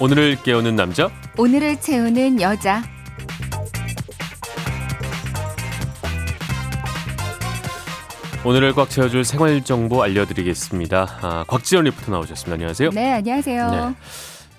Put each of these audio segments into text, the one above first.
오늘을 깨우는 남자 오늘을 채우는 여자 오늘을 꽉 채워줄 생활 정보 알려드리겠습니다. 아, 곽지연 리포터 나오셨습니다. 안녕하세요. 네 안녕하세요 네.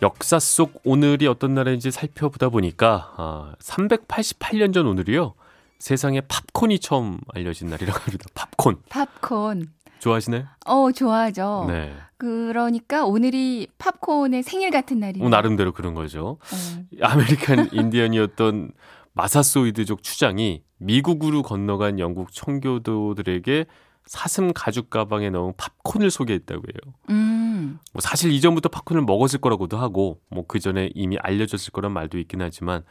역사 속 오늘이 어떤 날인지 살펴보다 보니까 아, 388년 전 오늘이요. 세상에 팝콘이 처음 알려진 날이라고 합니다. 팝콘. 팝콘 좋아하시나요? 어 좋아하죠 네. 그러니까 오늘이 팝콘의 생일 같은 날이네요 뭐 나름대로 그런 거죠. 어. 아메리칸 인디언이었던 마사소이드족 추장이 미국으로 건너간 영국 청교도들에게 사슴 가죽 가방에 넣은 팝콘을 소개했다고 해요. 음, 뭐 사실 이전부터 팝콘을 먹었을 거라고도 하고 뭐 그 전에 이미 알려졌을 거란 말도 있긴 하지만 뭐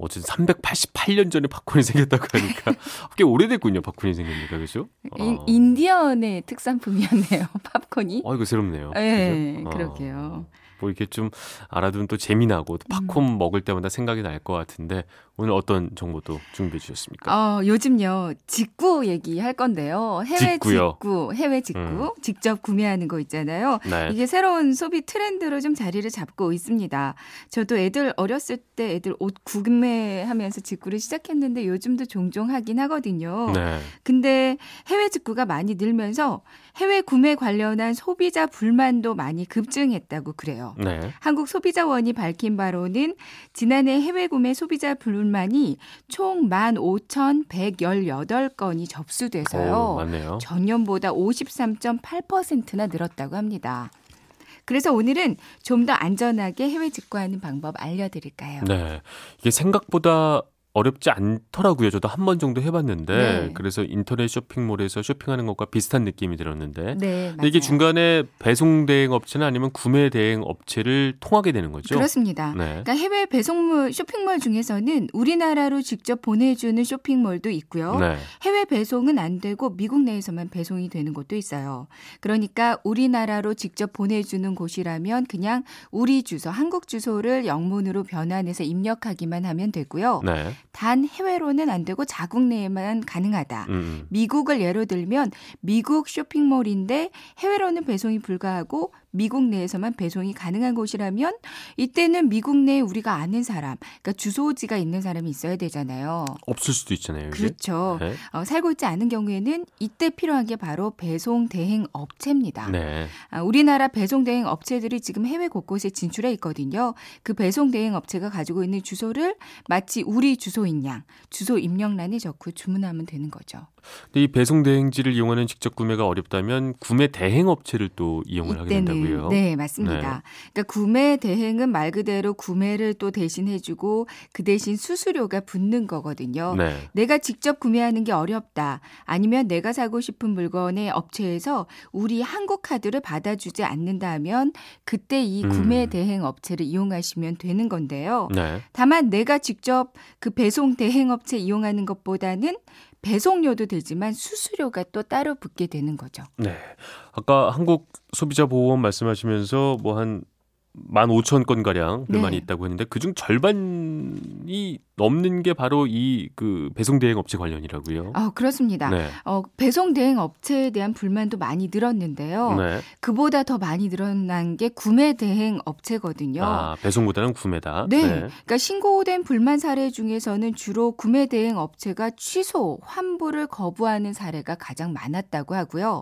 어쨌든 388년 전에 팝콘이 생겼다고 하니까 꽤 오래됐군요. 팝콘이 생기니까 그죠? 인, 어. 인디언의 특산품이었네요 팝콘이 어 이거 새롭네요. 네 그죠? 어. 뭐 이렇게 좀 알아두면 또 재미나고 또 팝콘 음. 먹을 때마다 생각이 날 것 같은데 오늘 어떤 정보도 준비해 주셨습니까? 어, 요즘요 직구 얘기할 건데요 해외 직구요? 직구 해외 직구 음. 직접 구매하는 거 있잖아요 네. 이게 새로운 소비 트렌드로 좀 자리를 잡고 있습니다. 저도 애들 어렸을 때 애들 옷 구매하면서 직구를 시작했는데 요즘도 종종 하긴 하거든요. 네. 근데 해외 직구가 많이 늘면서 해외 구매 관련한 소비자 불만도 많이 급증했다고 그래요. 네. 한국 소비자원이 밝힌 바로는 지난해 해외 구매 소비자 불만이 총 15,118건이 접수돼서요. 오, 맞네요. 전년보다 53.8%나 늘었다고 합니다. 그래서 오늘은 좀 더 안전하게 해외 직구하는 방법 알려드릴까요? 네. 이게 생각보다 어렵지 않더라고요. 저도 한 번 정도 해봤는데 네. 그래서 인터넷 쇼핑몰에서 쇼핑하는 것과 비슷한 느낌이 들었는데 네, 근데 이게. 중간에 배송 대행 업체나 아니면 구매 대행 업체를 통하게 되는 거죠. 그렇습니다. 네. 그러니까 해외 배송물 쇼핑몰 중에서는 우리나라로 직접 보내주는 쇼핑몰도 있고요. 네. 해외 배송은 안 되고 미국 내에서만 배송이 되는 곳도 있어요. 그러니까 우리나라로 직접 보내주는 곳이라면 그냥 우리 주소, 한국 주소를 영문으로 변환해서 입력하기만 하면 되고요. 네. 단 해외로는 안 되고 자국 내에만 가능하다. 음, 음. 미국을 예로 들면 미국 쇼핑몰인데 해외로는 배송이 불가하고 미국 내에서만 배송이 가능한 곳이라면 이때는 미국 내에 우리가 아는 사람, 그러니까 주소지가 있는 사람이 있어야 되잖아요. 없을 수도 있잖아요. 이게. 그렇죠. 네. 어, 살고 있지 않은 경우에는 이때 필요한 게 바로 배송 대행 업체입니다. 네. 아, 우리나라 배송 대행 업체들이 지금 해외 곳곳에 진출해 있거든요. 그 배송 대행 업체가 가지고 있는 주소를 마치 우리 주소인 양 주소 입력란에 적고 주문하면 되는 거죠. 근데 이 배송 대행지를 이용하는 직접 구매가 어렵다면 구매 대행 업체를 또 이용을 하게 된다고요. 네, 맞습니다. 그러니까 구매 대행은 말 그대로 구매를 또 대신 해주고 그 대신 수수료가 붙는 거거든요. 네. 내가 직접 구매하는 게 어렵다. 아니면 내가 사고 싶은 물건의 업체에서 우리 한국 카드를 받아주지 않는다 하면 그때 이 음. 구매 대행 업체를 이용하시면 되는 건데요. 네. 다만 내가 직접 그 배송 대행 업체 이용하는 것보다는 배송료도 되지만 수수료가 또 따로 붙게 되는 거죠. 네. 아까 한국 소비자 보호원 말씀하시면서 뭐 한 15,000건 가량 불만이 네. 있다고 했는데 그중 절반이 넘는 게 바로 이 그 배송 대행 업체 관련이라고요. 아, 그렇습니다. 네. 어, 배송 대행 업체에 대한 불만도 많이 늘었는데요. 네. 그보다 더 많이 늘어난 게 구매 대행 업체거든요. 아, 배송보다는 구매다. 네. 그러니까 신고된 불만 사례 중에서는 주로 구매 대행 업체가 취소, 환불을 거부하는 사례가 가장 많았다고 하고요.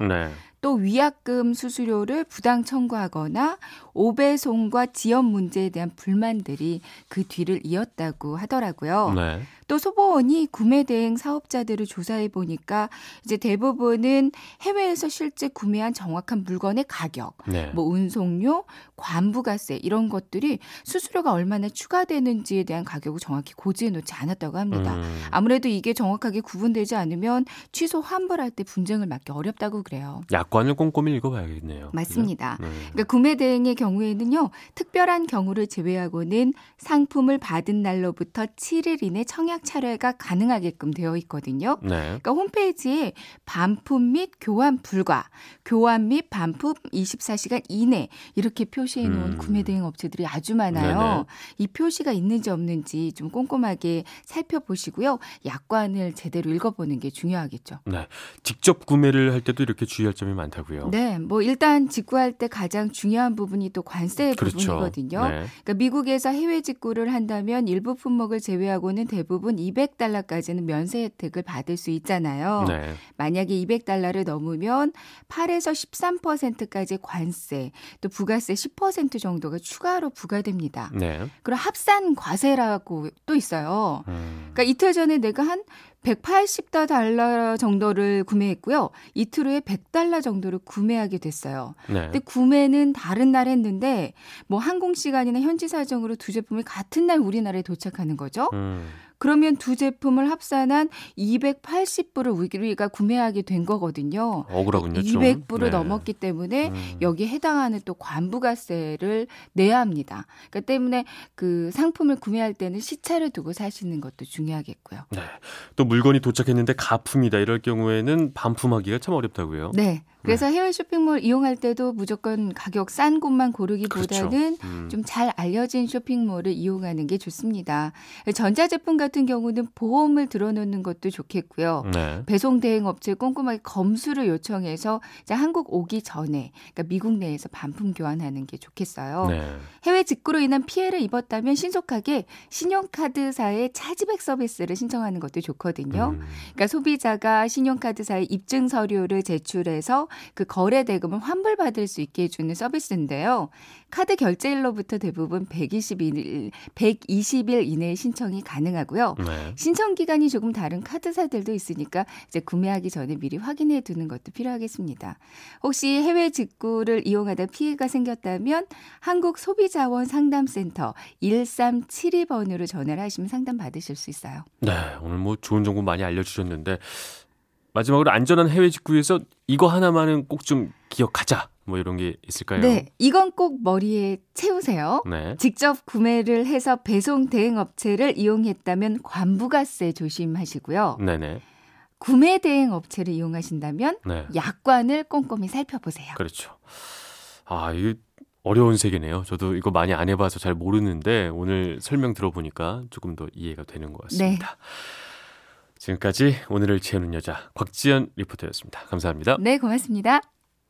네. 또 위약금 수수료를 부당 청구하거나 오배송과 지연 문제에 대한 불만들이 그 뒤를 이었다고 하더라고요. 네. 또 소보원이 구매 대행 사업자들을 조사해 보니까 이제 대부분은 해외에서 실제 구매한 정확한 물건의 가격, 네. 뭐 운송료, 관부가세 이런 것들이 수수료가 얼마나 추가되는지에 대한 가격을 정확히 고지해 놓지 않았다고 합니다. 음. 아무래도 이게 정확하게 구분되지 않으면 취소 환불할 때 분쟁을 막기 어렵다고 그래요. 약관을 꼼꼼히 읽어봐야겠네요. 맞습니다. 그죠? 네. 그러니까 구매 대행의 경우에는요, 특별한 경우를 제외하고는 상품을 받은 날로부터 7일 이내 청약 청약 차례가 가능하게끔 되어 있거든요. 네. 그러니까 홈페이지에 반품 및 교환 불가, 교환 및 반품 24시간 이내 이렇게 표시해 놓은 음. 구매 대행 업체들이 아주 많아요. 네네. 이 표시가 있는지 없는지 좀 꼼꼼하게 살펴보시고요. 약관을 제대로 읽어보는 게 중요하겠죠. 네. 직접 구매를 할 때도 이렇게 주의할 점이 많다고요. 네, 뭐 일단 직구할 때 가장 중요한 부분이 또 관세 그렇죠. 부분이거든요. 네. 그러니까 미국에서 해외 직구를 한다면 일부 품목을 제외하고는 대부분 200달러까지는 면세 혜택을 받을 수 있잖아요. 네. 만약에 200달러를 넘으면 8에서 13%까지 관세, 또 부가세 10% 정도가 추가로 부과됩니다. 네. 그리고 합산 과세라고 또 있어요. 음. 그러니까 이틀 전에 내가 한 180달러 정도를 구매했고요. 이틀 후에 100달러 정도를 구매하게 됐어요. 네. 근데 구매는 다른 날 했는데 뭐 항공 시간이나 현지 사정으로 두 제품이 같은 날 우리나라에 도착하는 거죠. 음. 그러면 두 제품을 합산한 280불을 우리가 구매하게 된 거거든요. 억울하군요. 좀. 200불을 네. 넘었기 때문에 음. 여기에 해당하는 또 관부가세를 내야 합니다. 그러니까 때문에 그 상품을 구매할 때는 시차를 두고 사시는 것도 중요하겠고요. 네. 또 물건이 도착했는데 가품이다 이럴 경우에는 반품하기가 참 어렵다고요. 네. 그래서 해외 쇼핑몰 이용할 때도 무조건 가격 싼 곳만 고르기보다는 그렇죠. 음. 좀잘 알려진 쇼핑몰을 이용하는 게 좋습니다. 전자제품 같은 경우는 보험을 들어놓는 것도 좋겠고요. 네. 배송 대행 업체에 꼼꼼하게 검수를 요청해서 한국 오기 전에 그러니까 미국 내에서 반품 교환하는 게 좋겠어요. 네. 해외 직구로 인한 피해를 입었다면 신속하게 신용카드사의 차지백 서비스를 신청하는 것도 좋거든요. 음. 그러니까 소비자가 신용카드사에 입증 서류를 제출해서 그 거래 대금을 환불받을 수 있게 해주는 서비스인데요. 카드 결제일로부터 대부분 120일, 120일 이내에 신청이 가능하고요. 네. 신청 기간이 조금 다른 카드사들도 있으니까 이제 구매하기 전에 미리 확인해 두는 것도 필요하겠습니다. 혹시 해외 직구를 이용하다 피해가 생겼다면 한국 소비자원 상담센터 1372번으로 전화를 하시면 상담 받으실 수 있어요. 네. 오늘 뭐 좋은 정보 많이 알려주셨는데 마지막으로 안전한 해외 직구에서 이거 하나만은 꼭 좀 기억하자. 뭐 이런 게 있을까요? 네, 이건 꼭 머리에 채우세요. 네. 직접 구매를 해서 배송 대행 업체를 이용했다면 관부가세 조심하시고요. 네네. 구매 대행 업체를 이용하신다면 네. 약관을 꼼꼼히 살펴보세요. 그렇죠. 아, 이게 어려운 세계네요. 저도 이거 많이 안 해봐서 잘 모르는데 오늘 설명 들어보니까 조금 더 이해가 되는 것 같습니다. 지금까지 오늘을 채우는 여자 곽지연 리포터였습니다. 감사합니다. 네, 고맙습니다.